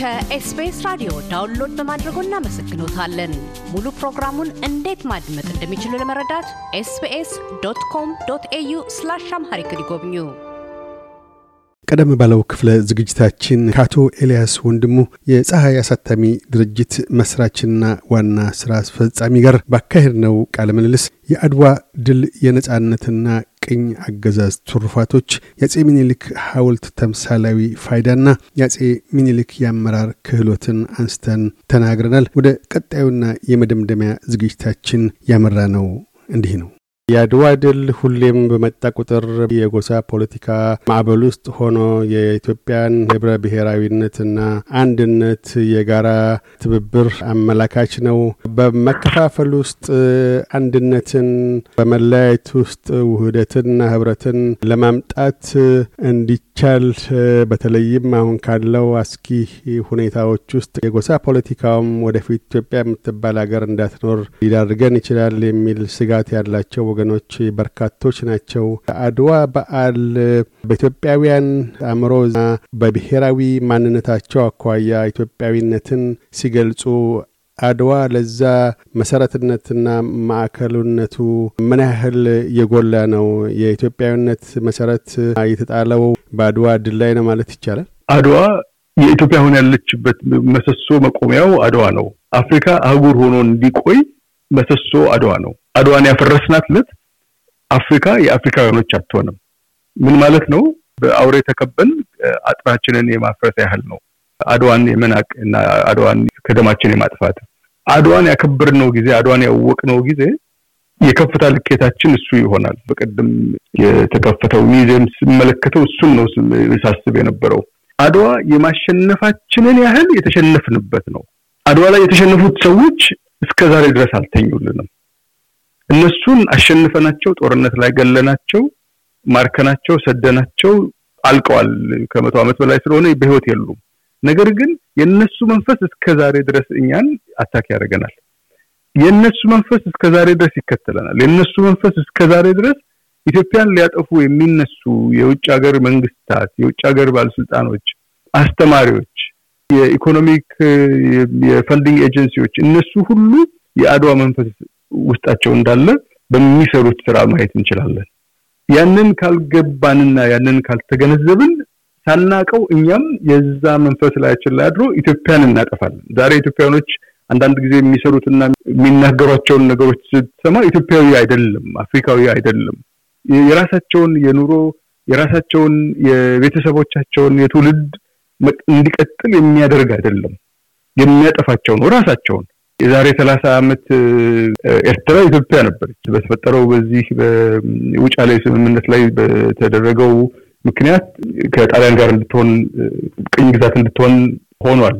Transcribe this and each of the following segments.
ከኤስቢኤስ ራዲዮ download በማድረጎ እናመሰግኖታለን። ሙሉ ፕሮግራሙን እንዴት ማድመጥ እንደሚችሉ ለመረዳት ኤስቢኤስ dot com dot au slash Amharic ይጎብኙ። ቀደም ባለው ክፍለ ዝግጅታችን ከአቶ ኤልያስ ወንድሙ የፀሐይ አሳታሚ ድርጅት መስራችና ዋና ስራ አስፈጻሚ ጋር ባካሄድነው ቃለ ምልልስ የአድዋ ድል የነጻነትና ቅኝ አገዛዝ ትሩፋቶች፣ የአጼ ሚኒሊክ ሐውልት ተምሳላዊ ፋይዳና የአጼ ሚኒሊክ የአመራር ክህሎትን አንስተን ተናግረናል። ወደ ቀጣዩና የመደምደሚያ ዝግጅታችን ያመራ ነው እንዲህ ነው። የአድዋ ድል ሁሌም በመጣ ቁጥር የጎሳ ፖለቲካ ማዕበል ውስጥ ሆኖ የኢትዮጵያን ህብረ ብሔራዊነትና አንድነት የጋራ ትብብር አመላካች ነው። በመከፋፈል ውስጥ አንድነትን፣ በመለያየት ውስጥ ውህደትና ህብረትን ለማምጣት እንዲቻል በተለይም አሁን ካለው አስኪ ሁኔታዎች ውስጥ የጎሳ ፖለቲካውም ወደፊት ኢትዮጵያ የምትባል ሀገር እንዳትኖር ሊዳርገን ይችላል የሚል ስጋት ያላቸው ወገኖች በርካቶች ናቸው። አድዋ በዓል በኢትዮጵያውያን አእምሮና በብሔራዊ ማንነታቸው አኳያ ኢትዮጵያዊነትን ሲገልጹ አድዋ ለዛ መሰረትነትና ማዕከሉነቱ ምን ያህል የጎላ ነው? የኢትዮጵያዊነት መሰረት የተጣለው በአድዋ ድል ላይ ነው ማለት ይቻላል። አድዋ የኢትዮጵያ አሁን ያለችበት መሰሶ መቆሚያው አድዋ ነው። አፍሪካ አህጉር ሆኖ እንዲቆይ መሰሶ አድዋ ነው። አድዋን ያፈረስናት ዕለት አፍሪካ የአፍሪካውያኖች አትሆንም። ምን ማለት ነው? በአውሬ ተከበን አጥራችንን የማፍረስ ያህል ነው። አድዋን የመናቅ እና አድዋን ከደማችን የማጥፋት አድዋን ያከበርነው ጊዜ አድዋን ያወቅነው ጊዜ የከፍታ ልኬታችን እሱ ይሆናል። በቀደም የተከፈተው ሚዚየም ስመለከተው እሱን ነው ሳስብ የነበረው። አድዋ የማሸነፋችንን ያህል የተሸነፍንበት ነው። አድዋ ላይ የተሸነፉት ሰዎች እስከ ዛሬ ድረስ አልተኙልንም። እነሱን አሸንፈናቸው ጦርነት ላይ ገለናቸው፣ ማርከናቸው፣ ሰደናቸው አልቀዋል። ከመቶ ዓመት በላይ ስለሆነ በህይወት የሉም። ነገር ግን የነሱ መንፈስ እስከ ዛሬ ድረስ እኛን አታክ ያደርገናል። የነሱ መንፈስ እስከ ዛሬ ድረስ ይከተለናል። የነሱ መንፈስ እስከ ዛሬ ድረስ ኢትዮጵያን ሊያጠፉ የሚነሱ የውጭ ሀገር መንግስታት፣ የውጭ ሀገር ባለስልጣኖች፣ አስተማሪዎች፣ የ economic የ funding ኤጀንሲዎች እነሱ ሁሉ የአድዋ መንፈስ ውስጣቸው እንዳለ በሚሰሩት ስራ ማየት እንችላለን። ያንን ካልገባንና ያንን ካልተገነዘብን ሳናቀው እኛም የዛ መንፈስ ላያችን ላይ አድሮ ኢትዮጵያን እናጠፋለን። ዛሬ ኢትዮጵያኖች አንዳንድ ጊዜ የሚሰሩትና የሚናገሯቸውን ነገሮች ስትሰማ ኢትዮጵያዊ አይደለም፣ አፍሪካዊ አይደለም። የራሳቸውን የኑሮ የራሳቸውን የቤተሰቦቻቸውን የትውልድ እንዲቀጥል የሚያደርግ አይደለም፣ የሚያጠፋቸው ነው ራሳቸውን። የዛሬ ሰላሳ ዓመት ኤርትራ ኢትዮጵያ ነበረች። በተፈጠረው በዚህ በውጫሌ ስምምነት ላይ በተደረገው ምክንያት ከጣሊያን ጋር እንድትሆን ቅኝ ግዛት እንድትሆን ሆኗል።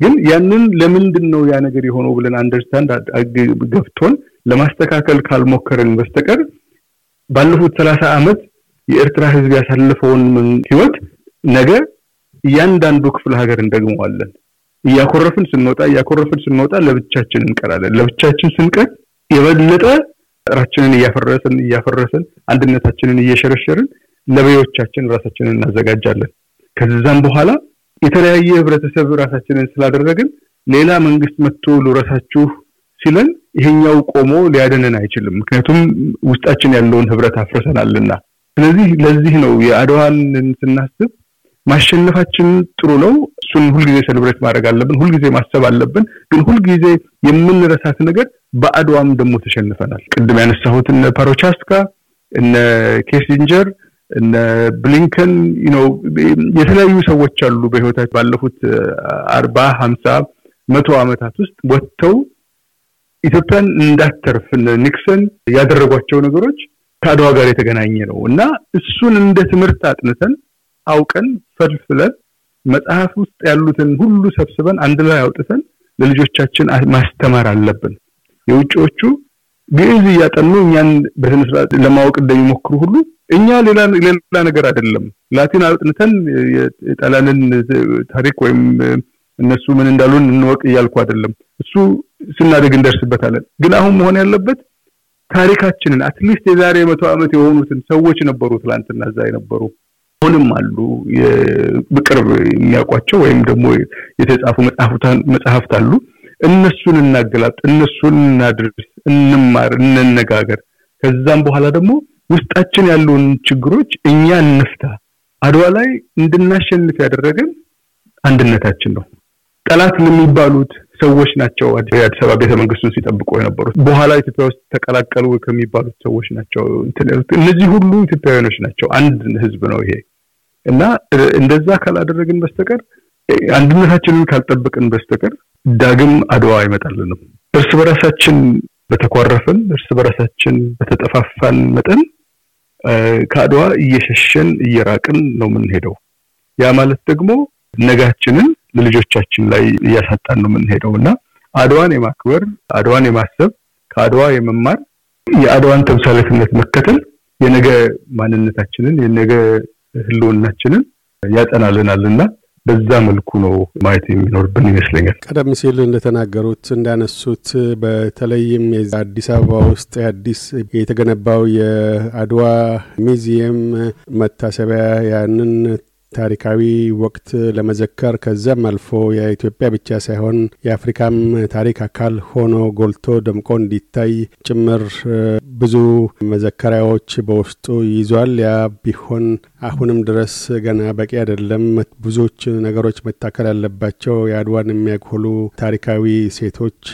ግን ያንን ለምንድን ነው ያ ነገር የሆነው ብለን አንደርስታንድ ገብቶን ለማስተካከል ካልሞከርን በስተቀር ባለፉት ሰላሳ ዓመት የኤርትራ ሕዝብ ያሳለፈውን ህይወት ነገ እያንዳንዱ ክፍለ ሀገር እንደግመዋለን። እያኮረፍን ስንወጣ እያኮረፍን ስንወጣ ለብቻችን እንቀራለን። ለብቻችን ስንቀር የበለጠ ራችንን እያፈረስን እያፈረስን አንድነታችንን እየሸረሸርን ለበዮቻችን ራሳችንን እናዘጋጃለን። ከዛም በኋላ የተለያየ ህብረተሰብ ራሳችንን ስላደረግን ሌላ መንግስት መጥቶ ልረሳችሁ ሲለን ይሄኛው ቆሞ ሊያደነን አይችልም። ምክንያቱም ውስጣችን ያለውን ህብረት አፍርሰናልና። ስለዚህ ለዚህ ነው የአድዋን ስናስብ ማሸነፋችን ጥሩ ነው። እሱን ሁልጊዜ celebrate ማድረግ አለብን። ሁልጊዜ ማሰብ አለብን። ግን ሁልጊዜ የምንረሳት ነገር በአድዋም ደግሞ ተሸንፈናል። ቅድም ያነሳሁት እነ ፓሮቻስካ እነ ኪሲንጀር እነ ብሊንከን ነው የተለያዩ ሰዎች አሉ በህይወታቸው ባለፉት አርባ ሀምሳ መቶ ዓመታት ውስጥ ወጥተው ኢትዮጵያን እንዳተርፍ ኒክሰን ያደረጓቸው ነገሮች ከአድዋ ጋር የተገናኘ ነው እና እሱን እንደ ትምህርት አጥንተን አውቀን ፈልፍለን መጽሐፍ ውስጥ ያሉትን ሁሉ ሰብስበን አንድ ላይ አውጥተን ለልጆቻችን ማስተማር አለብን። የውጭዎቹ ግዕዝ እያጠኑ እኛን በስነ ስርዓት ለማወቅ እንደሚሞክሩ ሁሉ እኛ ሌላ ሌላ ነገር አይደለም። ላቲን አጥንተን የጣሊያንን ታሪክ ወይም እነሱ ምን እንዳሉን እንወቅ እያልኩ አይደለም። እሱ ስናደግ እንደርስበታለን። ግን አሁን መሆን ያለበት ታሪካችንን at least የዛሬ መቶ ዓመት የሆኑትን ሰዎች ነበሩ ትላንትና እዛ የነበሩ አሁንም አሉ በቅርብ የሚያውቋቸው ወይም ደግሞ የተጻፉ መጽሐፍት አሉ። እነሱን እናገላጥ፣ እነሱን እናድርስ፣ እንማር፣ እንነጋገር። ከዛም በኋላ ደግሞ ውስጣችን ያለውን ችግሮች እኛ እንፍታ። አድዋ ላይ እንድናሸንፍ ያደረገን አንድነታችን ነው። ጠላት ለሚባሉት ሰዎች ናቸው የአዲስ አበባ ቤተ መንግስቱን ሲጠብቁ የነበሩት። በኋላ ኢትዮጵያ ውስጥ ተቀላቀሉ ከሚባሉት ሰዎች ናቸው። እነዚህ ሁሉ ኢትዮጵያውያኖች ናቸው። አንድ ህዝብ ነው ይሄ እና እንደዛ ካላደረግን በስተቀር አንድነታችንን ካልጠበቅን በስተቀር ዳግም አድዋ አይመጣልንም። እርስ በራሳችን በተኳረፍን፣ እርስ በራሳችን በተጠፋፋን መጠን ከአድዋ እየሸሸን እየራቅን ነው የምንሄደው። ያ ማለት ደግሞ ነጋችንን ለልጆቻችን ላይ እያሳጣን ነው የምንሄደው እና አድዋን የማክበር አድዋን የማሰብ ከአድዋ የመማር የአድዋን ተምሳሌትነት መከተል የነገ ማንነታችንን የነገ ህልውናችንን ያጠናልናል በዛ መልኩ ነው ማየት የሚኖርብን ይመስለኛል። ቀደም ሲል እንደተናገሩት እንዳነሱት በተለይም አዲስ አበባ ውስጥ አዲስ የተገነባው የአድዋ ሚዚየም መታሰቢያ ያንን ታሪካዊ ወቅት ለመዘከር ከዚያም አልፎ የኢትዮጵያ ብቻ ሳይሆን የአፍሪካም ታሪክ አካል ሆኖ ጎልቶ ደምቆ እንዲታይ ጭምር ብዙ መዘከሪያዎች በውስጡ ይዟል። ያ ቢሆን አሁንም ድረስ ገና በቂ አይደለም። ብዙዎች ነገሮች መታከል ያለባቸው የአድዋን የሚያጎሉ ታሪካዊ ሴቶች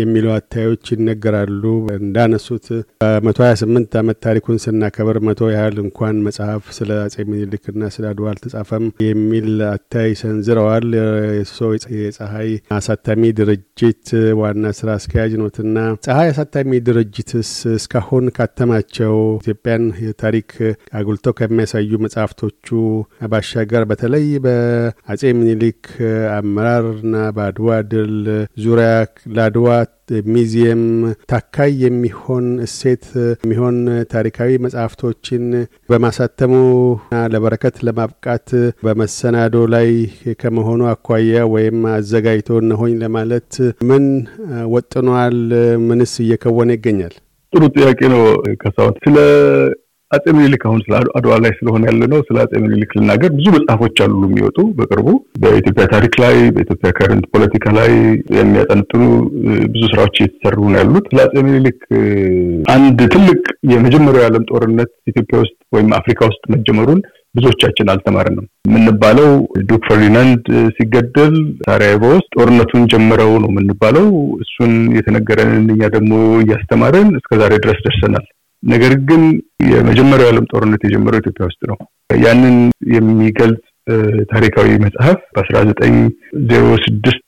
የሚሉ አታዮች ይነገራሉ። እንዳነሱት በመቶ ሀያ ስምንት ዓመት ታሪኩን ስናከብር መቶ ያህል እንኳን መጽሐፍ ስለ አጼ ምኒልክና ስለ አድዋ አልተጻፈም የሚል አታይ ሰንዝረዋል። እሶ የፀሐይ አሳታሚ ድርጅት ዋና ስራ አስኪያጅ ኖትና ፀሐይ አሳታሚ ድርጅትስ እስካሁን ካተማቸው ኢትዮጵያን ታሪክ አጉልቶ ከሚያሳዩ መጽሐፍቶቹ ባሻገር በተለይ በአጼ ምኒልክ አመራርና በአድዋ ድል ዙሪያ ለአድዋ ሚዚየም ታካይ የሚሆን እሴት የሚሆን ታሪካዊ መጽሐፍቶችን በማሳተሙና ለበረከት ለማብቃት በመሰናዶ ላይ ከመሆኑ አኳያ ወይም አዘጋጅቶ እነሆኝ ለማለት ምን ወጥኗል? ምንስ እየከወነ ይገኛል? ጥሩ ጥያቄ ነው ከሳሁን። ስለ አጼ ምኒልክ አሁን ስለ አድዋ ላይ ስለሆነ ያለ ነው። ስለ አጼ ምኒልክ ልናገር። ብዙ መጽሐፎች አሉ የሚወጡ በቅርቡ በኢትዮጵያ ታሪክ ላይ በኢትዮጵያ current ፖለቲካ ላይ የሚያጠነጥኑ ብዙ ስራዎች እየተሰሩ ነው ያሉት። ስለ አጼ ምኒልክ አንድ ትልቅ የመጀመሪያው የዓለም ጦርነት ኢትዮጵያ ውስጥ ወይም አፍሪካ ውስጥ መጀመሩን ብዙዎቻችን አልተማርንም። የምንባለው ዱክ ፈርዲናንድ ሲገደል ሳራየቮ ውስጥ ጦርነቱን ጀምረው ነው የምንባለው። እሱን የተነገረንን እኛ ደግሞ እያስተማረን እስከዛሬ ድረስ ደርሰናል። ነገር ግን የመጀመሪያው የዓለም ጦርነት የጀመረው ኢትዮጵያ ውስጥ ነው። ያንን የሚገልጽ ታሪካዊ መጽሐፍ በአስራ ዘጠኝ ዜሮ ስድስት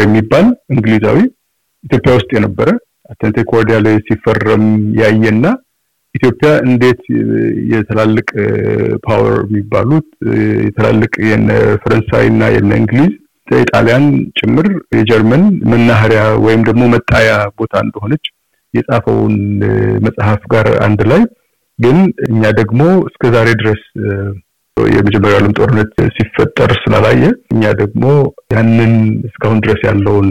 የሚባል እንግሊዛዊ ኢትዮጵያ ውስጥ የነበረ አተንቴ ኮርዲያ ላይ ሲፈረም ያየና ኢትዮጵያ እንዴት የትላልቅ ፓወር የሚባሉት የትላልቅ የነ ፈረንሳይ እና የነ እንግሊዝ የጣሊያን ጭምር የጀርመን መናኸሪያ ወይም ደግሞ መጣያ ቦታ እንደሆነች የጻፈውን መጽሐፍ ጋር አንድ ላይ ግን እኛ ደግሞ እስከ ዛሬ ድረስ የመጀመሪያው ዓለም ጦርነት ሲፈጠር ስላላየ እኛ ደግሞ ያንን እስካሁን ድረስ ያለውን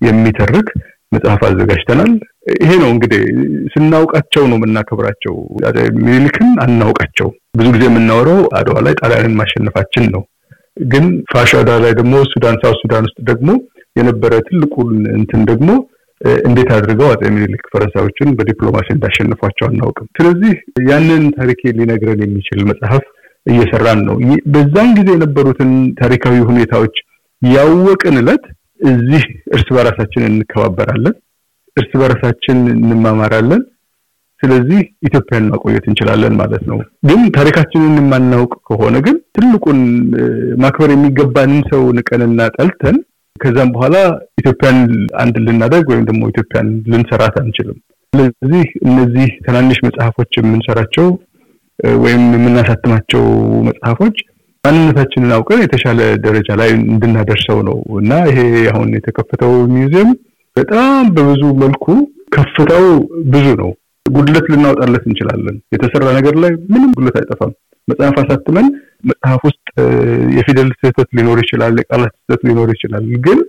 የሚተርክ መጽሐፍ አዘጋጅተናል። ይሄ ነው እንግዲህ ስናውቃቸው ነው የምናከብራቸው። ሚኒልክን አናውቃቸው። ብዙ ጊዜ የምናወራው አድዋ ላይ ጣሊያንን ማሸነፋችን ነው። ግን ፋሻዳ ላይ ደግሞ ሱዳን፣ ሳውት ሱዳን ውስጥ ደግሞ የነበረ ትልቁን እንትን ደግሞ እንዴት አድርገው አጼ ሚኒሊክ ፈረንሳዮችን በዲፕሎማሲ እንዳሸንፏቸው አናውቅም። ስለዚህ ያንን ታሪክ ሊነግረን የሚችል መጽሐፍ እየሰራን ነው። በዛን ጊዜ የነበሩትን ታሪካዊ ሁኔታዎች ያወቅን እለት እዚህ እርስ በራሳችን እንከባበራለን፣ እርስ በራሳችን እንማማራለን። ስለዚህ ኢትዮጵያን ማቆየት እንችላለን ማለት ነው። ግን ታሪካችንን የማናውቅ ከሆነ ግን ትልቁን ማክበር የሚገባንን ሰው ንቀንና ጠልተን ከዛም በኋላ ኢትዮጵያን አንድ ልናደርግ ወይም ደግሞ ኢትዮጵያን ልንሰራት አንችልም። ስለዚህ እነዚህ ትናንሽ መጽሐፎች የምንሰራቸው ወይም የምናሳትማቸው መጽሐፎች ማንነታችንን አውቀን የተሻለ ደረጃ ላይ እንድናደርሰው ነው እና ይሄ አሁን የተከፈተው ሚውዚየም በጣም በብዙ መልኩ ከፍታው ብዙ ነው። ጉድለት ልናወጣለት እንችላለን። የተሰራ ነገር ላይ ምንም ጉድለት አይጠፋም። መጽሐፍ አሳትመን መጽሐፍ ውስጥ የፊደል ስህተት ሊኖር ይችላል፣ የቃላት ስህተት ሊኖር ይችላል። ግን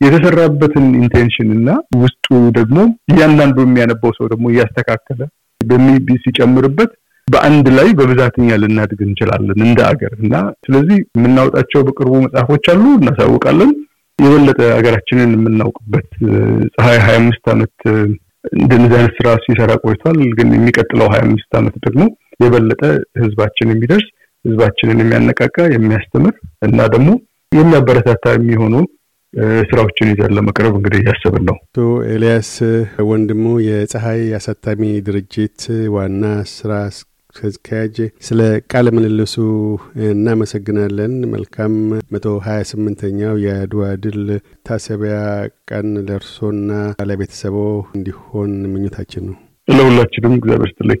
የተሰራበትን intention እና ውስጡ ደግሞ እያንዳንዱ የሚያነበው ሰው ደግሞ እያስተካከለ ሲጨምርበት በአንድ ላይ በብዛትኛ ልናድግ እንችላለን እንደ አገር እና ስለዚህ የምናወጣቸው በቅርቡ መጽሐፎች አሉ፣ እናሳውቃለን። የበለጠ ሀገራችንን የምናውቅበት ፀሐይ ሀያ አምስት ዓመት እንደዚህ አይነት ስራ ሲሰራ ቆይቷል። ግን የሚቀጥለው ሀያ አምስት ዓመት ደግሞ የበለጠ ህዝባችን የሚደርስ ህዝባችንን የሚያነቃቃ የሚያስተምር እና ደግሞ የሚያበረታታ የሚሆኑ ስራዎችን ይዘን ለመቅረብ እንግዲህ እያሰብን ነው። አቶ ኤልያስ ወንድሙ የፀሐይ አሳታሚ ድርጅት ዋና ስራ አስኪያጅ፣ ስለ ቃለ ምልልሱ እናመሰግናለን። መልካም መቶ ሀያ ስምንተኛው የአድዋ ድል ታሰቢያ ቀን ለእርሶና ለቤተሰቦ እንዲሆን ምኞታችን ነው። ለሁላችንም እግዚአብሔር ይስጥልኝ።